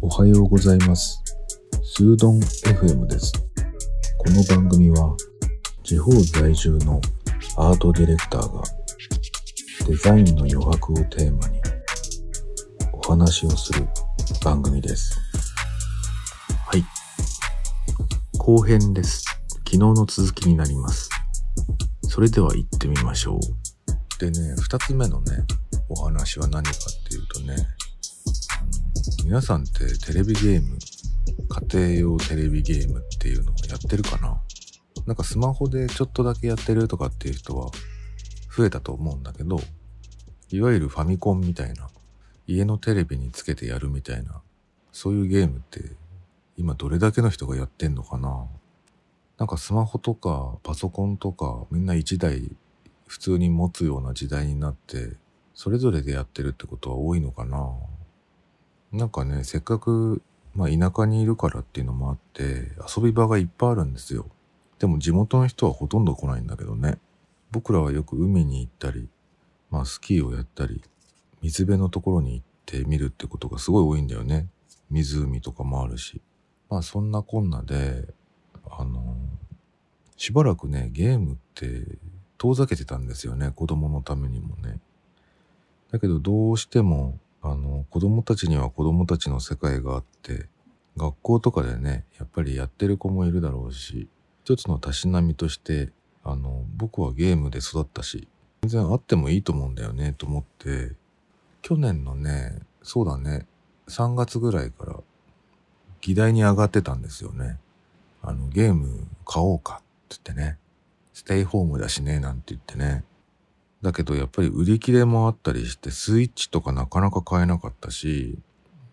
おはようございます。スードン FM です。この番組は地方在住のアートディレクターがデザインの余白をテーマにお話をする番組です。はい。後編です。昨日の続きになります。それでは行ってみましょう。でね、二つ目のね、お話は何かっていうとね、皆さんってテレビゲーム、家庭用テレビゲームっていうのをやってるかな？なんかスマホでちょっとだけやってるとかっていう人は増えたと思うんだけど、いわゆるファミコンみたいな、家のテレビにつけてやるみたいな、そういうゲームって今どれだけの人がやってんのかな？なんかスマホとかパソコンとかみんな一台普通に持つような時代になって、それぞれでやってるってことは多いのかな？なんかね、せっかく、まあ田舎にいるからっていうのもあって、遊び場がいっぱいあるんですよ。でも地元の人はほとんど来ないんだけどね。僕らはよく海に行ったり、まあスキーをやったり、水辺のところに行って見るってことがすごい多いんだよね。湖とかもあるし。まあそんなこんなで、あのしばらくね、ゲームって遠ざけてたんですよね。子供のためにもね。だけどどうしても、子供たちには子供たちの世界があって、学校とかでね、やっぱりやってる子もいるだろうし、一つのたしなみとして、あの、僕はゲームで育ったし、全然あってもいいと思うんだよね、と思って、去年のね、そうだね、3月ぐらいから、議題に上がってたんですよね。あの、ゲーム買おうかって言ってね。ステイホームだしね、なんて言ってね。だけどやっぱり売り切れもあったりして、スイッチとかなかなか買えなかったし、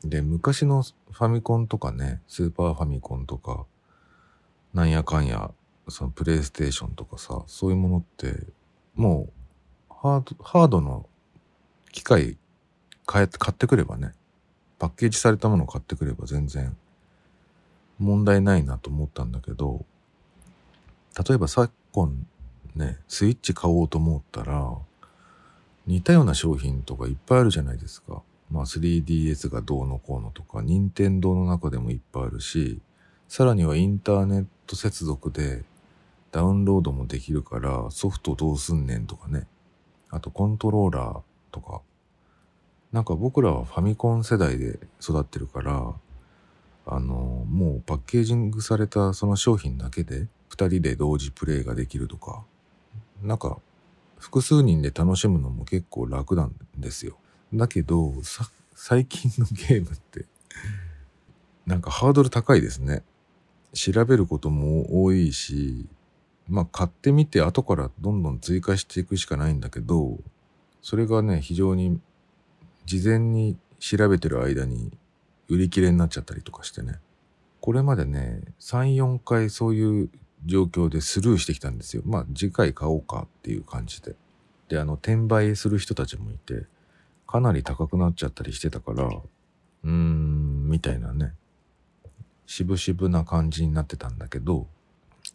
で、昔のファミコンとかね、スーパーファミコンとか、なんやかんや、そのプレイステーションとかさ、そういうものって、もう、ハード、ハードの機械買え、買ってくればね、パッケージされたものを買ってくれば全然問題ないなと思ったんだけど、例えば昨今ね、スイッチ買おうと思ったら、似たような商品とかいっぱいあるじゃないですか。まあ 3DS がどうのこうのとか、任天堂の中でもいっぱいあるし、さらにはインターネット接続でダウンロードもできるからソフトどうすんねんとかね。あとコントローラーとか。なんか僕らはファミコン世代で育ってるから、あの、もうパッケージングされたその商品だけで二人で同時プレイができるとか、なんか複数人で楽しむのも結構楽なんですよ。だけど、最近のゲームって、なんかハードル高いですね。調べることも多いし、まあ買ってみて後からどんどん追加していくしかないんだけど、それがね、非常に事前に調べてる間に売り切れになっちゃったりとかしてね。これまでね、3、4回そういう状況でスルーしてきたんですよ。まあ次回買おうかっていう感じで。で、あの、転売する人たちもいて、かなり高くなっちゃったりしてたから、うーん、みたいなね。渋々な感じになってたんだけど、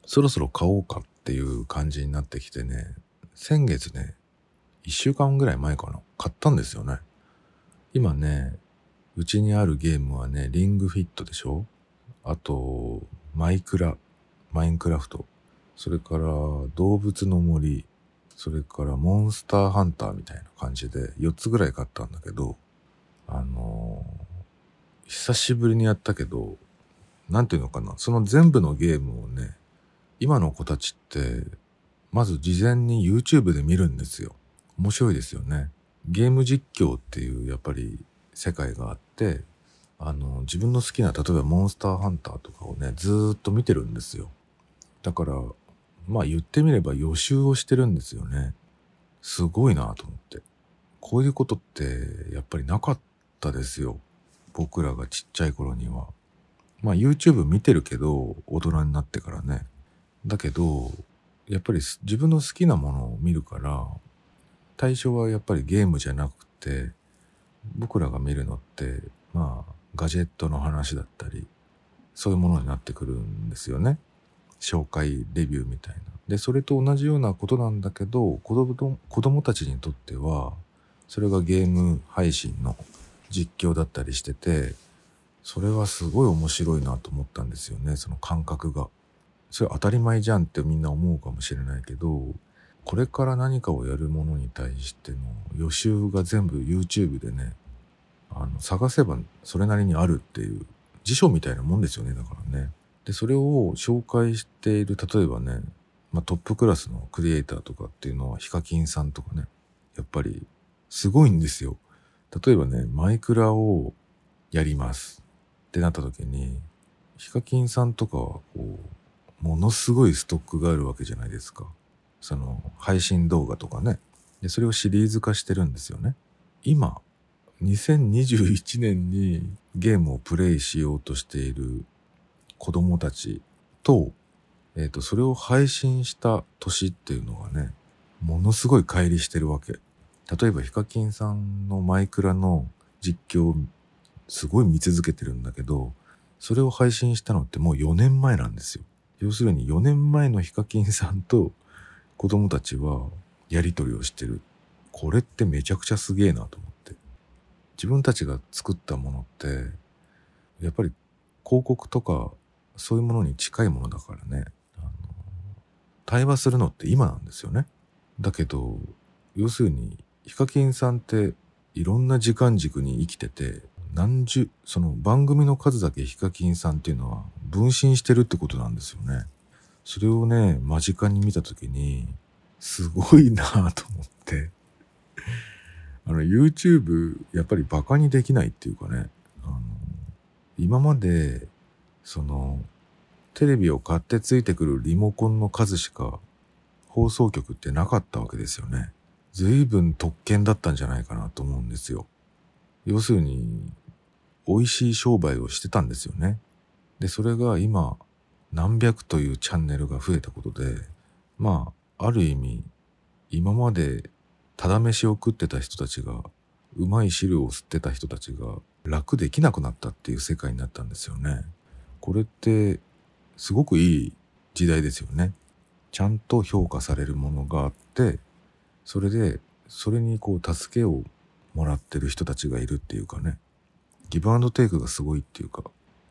そろそろ買おうかっていう感じになってきてね、先月ね、一週間ぐらい前かな、買ったんですよね。今ね、うちにあるゲームはね、リングフィットでしょ？あと、マイクラ、マインクラフト。それから、動物の森。それから、モンスターハンターみたいな感じで、4つぐらい買ったんだけど、あのー久しぶりにやったけど、なんていうのかな、その全部のゲームをね、今の子たちって、まず事前に YouTube で見るんですよ。面白いですよね。ゲーム実況っていうやっぱり世界があって、あの、自分の好きな、例えばモンスターハンターとかをね、ずーっと見てるんですよ。だから、まあ言ってみれば予習をしてるんですよね。すごいなと思って。こういうことってやっぱりなかったですよ。僕らがちっちゃい頃には。まあ YouTube 見てるけど、大人になってからね。だけど、やっぱり自分の好きなものを見るから、対象はやっぱりゲームじゃなくて、僕らが見るのって、まあ、ガジェットの話だったり、そういうものになってくるんですよね。紹介、レビューみたいな。で、それと同じようなことなんだけど、子供子供たちにとっては、それがゲーム配信の実況だったりしてて、それはすごい面白いなと思ったんですよね、その感覚が。それ当たり前じゃんってみんな思うかもしれないけど、これから何かをやるものに対しての予習が全部 YouTube でね、あの、探せばそれなりにあるっていう辞書みたいなもんですよね、だからね。で、それを紹介している、例えばね、まあ、トップクラスのクリエイターとかっていうのはヒカキンさんとかね、やっぱりすごいんですよ。例えばね、マイクラをやりますってなった時に、ヒカキンさんとかはこう、ものすごいストックがあるわけじゃないですか。その配信動画とかね。で、それをシリーズ化してるんですよね。今、2021年にゲームをプレイしようとしている子供たちと、えっ、ー、と、それを配信した年っていうのがね、ものすごい乖離してるわけ。例えば、ヒカキンさんのマイクラの実況、すごい見続けてるんだけど、それを配信したのってもう4年前なんですよ。要するに4年前のヒカキンさんと子供たちはやりとりをしてる。これってめちゃくちゃすげえなと思って。自分たちが作ったものって、やっぱり広告とかそういうものに近いものだからね。あの対話するのって今なんですよね。だけど、要するに、ヒカキンさんっていろんな時間軸に生きてて、何十、その番組の数だけヒカキンさんっていうのは分身してるってことなんですよね。それをね、間近に見たときに、すごいなぁと思って。あの、YouTube、やっぱりバカにできないっていうかね、あの、今まで、その、テレビを買ってついてくるリモコンの数しか放送局ってなかったわけですよね。随分特権だったんじゃないかなと思うんですよ。要するに、美味しい商売をしてたんですよね。で、それが今、何百というチャンネルが増えたことで、まあ、ある意味、今までただ飯を食ってた人たちが、うまい汁を吸ってた人たちが楽できなくなったっていう世界になったんですよね。これって、すごくいい時代ですよね。ちゃんと評価されるものがあって、それで、それにこう助けをもらってる人たちがいるっていうかね。ギブアンドテイクがすごいっていうか、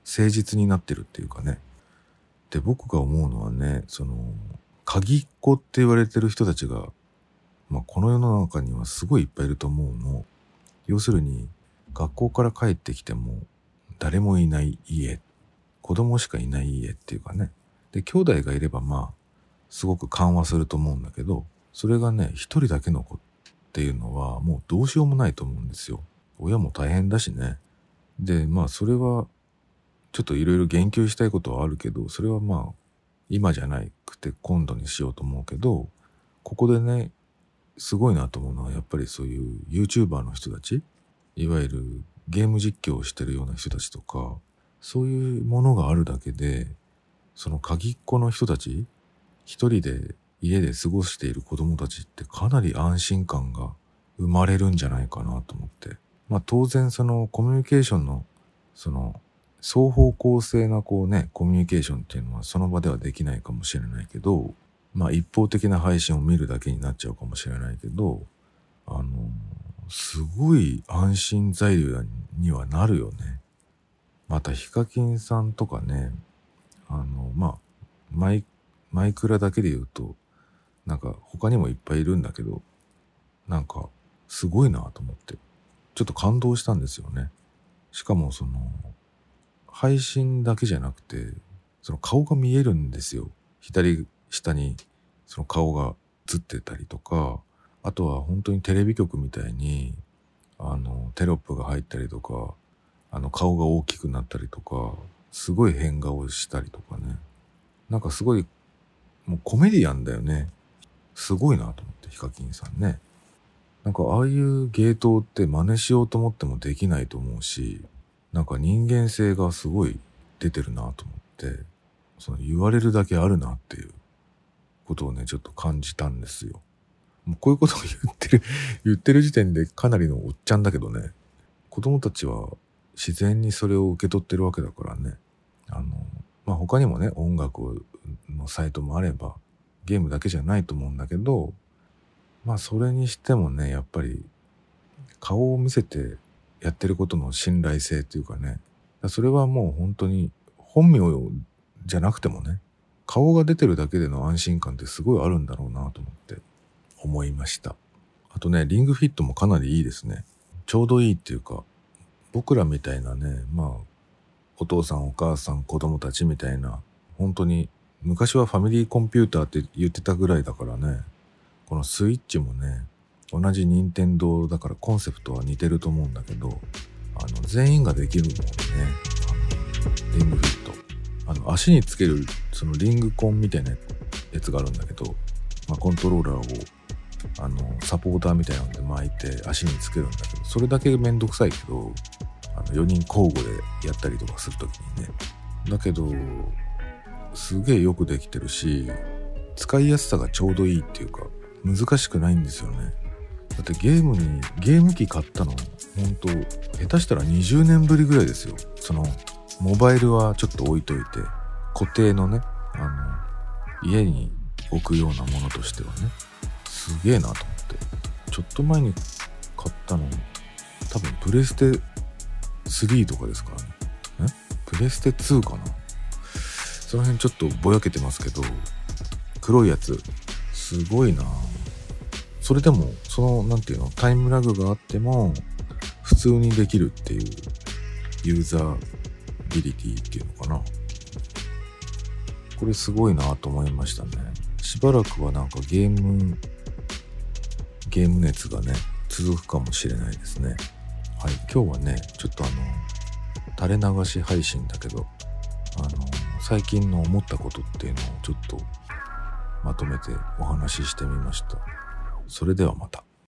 誠実になってるっていうかね。で、僕が思うのはね、その、鍵っ子って言われてる人たちがまあ、この世の中にはすごいいっぱいいると思うの。要するに、学校から帰ってきても、誰もいない家、子供しかいない家っていうかね。で、兄弟がいればまあ、すごく緩和すると思うんだけど、それがね、一人だけの子っていうのはもうどうしようもないと思うんですよ。親も大変だしね。で、まあそれは、ちょっといろいろ言及したいことはあるけど、それはまあ、今じゃなくて今度にしようと思うけど、ここでね、すごいなと思うのは、やっぱりそういう YouTuber の人たち、いわゆるゲーム実況をしてるような人たちとか、そういうものがあるだけで、その鍵っ子の人たち、一人で家で過ごしている子供たちってかなり安心感が生まれるんじゃないかなと思って。まあ当然そのコミュニケーションの、その双方向性なこうね、コミュニケーションっていうのはその場ではできないかもしれないけど、まあ一方的な配信を見るだけになっちゃうかもしれないけど、あの、すごい安心材料にはなるよね。またヒカキンさんとかね、あの、まあ、マイ、マイクラだけで言うと、なんか他にもいっぱいいるんだけど、なんかすごいなと思って、ちょっと感動したんですよね。しかもその、配信だけじゃなくて、その顔が見えるんですよ。左下にその顔が映ってたりとか、あとは本当にテレビ局みたいに、あの、テロップが入ったりとか、あの、顔が大きくなったりとか、すごい変顔したりとかね。なんかすごい、もうコメディアンだよね。すごいなと思って、ヒカキンさんね。なんかああいう芸当って真似しようと思ってもできないと思うし、なんか人間性がすごい出てるなと思って、その言われるだけあるなっていうことをね、ちょっと感じたんですよ。もうこういうことを言ってる、言ってる時点でかなりのおっちゃんだけどね、子供たちは自然にそれを受け取ってるわけだからね。あの、まあ、他にもね、音楽のサイトもあれば、ゲームだけじゃないと思うんだけど、まあそれにしてもね、やっぱり顔を見せてやってることの信頼性っていうかね。それはもう本当に本名じゃなくてもね、顔が出てるだけでの安心感ってすごいあるんだろうなと思って思いました。あとね、リングフィットもかなりいいですね。ちょうどいいっていうか、僕らみたいなね、まあ、お父さんお母さん子供たちみたいな、本当に昔はファミリーコンピューターって言ってたぐらいだからね、このスイッチもね、同じ任天堂だからコンセプトは似てると思うんだけど、あの、全員ができるもんね。あの、リングフィット。あの、足につける、そのリングコンみたいなやつがあるんだけど、まあ、コントローラーを、あの、サポーターみたいなので巻いて足につけるんだけど、それだけめんどくさいけど、あの、4人交互でやったりとかするときにね。だけど、すげえよくできてるし、使いやすさがちょうどいいっていうか、難しくないんですよね。だってゲームに、ゲーム機買ったの、ほんと、下手したら20年ぶりぐらいですよ。その、モバイルはちょっと置いといて、固定のね、あの、家に置くようなものとしてはね、すげえなと思って。ちょっと前に買ったの、多分プレステ3とかですからね。えプレステ2かな。その辺ちょっとぼやけてますけど、黒いやつ、すごいな。それでも、その、な。んていうの、タイムラグがあっても、普通にできるっていう、ユーザービリティっていうのかな。これすごいな。と思いましたね。しばらくはな。んかゲーム、ゲーム熱がね、続くかもしれないですね。はい、今日はね、ちょっとあの、垂れ流し配信だけど、あの、最近の思ったことっていうのをちょっとまとめてお話ししてみました。それではまた。